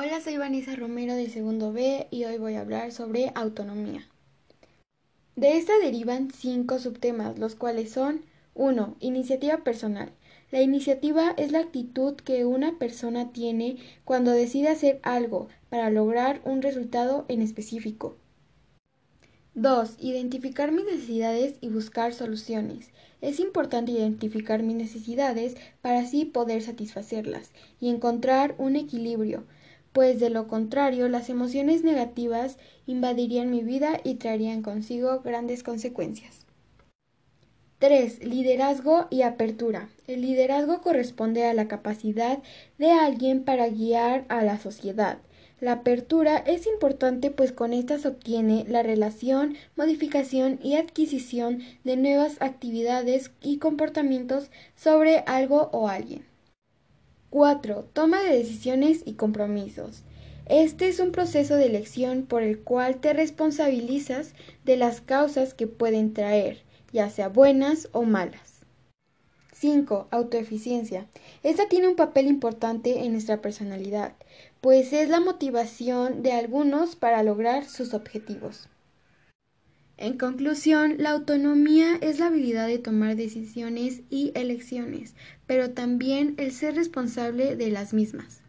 Hola, soy Vanessa Romero del segundo B y hoy voy a hablar sobre autonomía. De esta derivan cinco subtemas, los cuales son 1. Iniciativa personal. La iniciativa es la actitud que una persona tiene cuando decide hacer algo para lograr un resultado en específico. 2. Identificar mis necesidades y buscar soluciones. Es importante identificar mis necesidades para así poder satisfacerlas y encontrar un equilibrio, pues de lo contrario las emociones negativas invadirían mi vida y traerían consigo grandes consecuencias. 3. Liderazgo y apertura. El liderazgo corresponde a la capacidad de alguien para guiar a la sociedad la apertura es importante pues con esta se obtiene la relación, modificación y adquisición de nuevas actividades y comportamientos sobre algo o alguien. 4. Toma de decisiones y compromisos. Este es un proceso de elección por el cual te responsabilizas de las causas que pueden traer, ya sea buenas o malas. 5. Autoeficiencia. Esta tiene un papel importante en nuestra personalidad, pues es la motivación de algunos para lograr sus objetivos. En conclusión, la autonomía es la habilidad de tomar decisiones y elecciones, pero también el ser responsable de las mismas.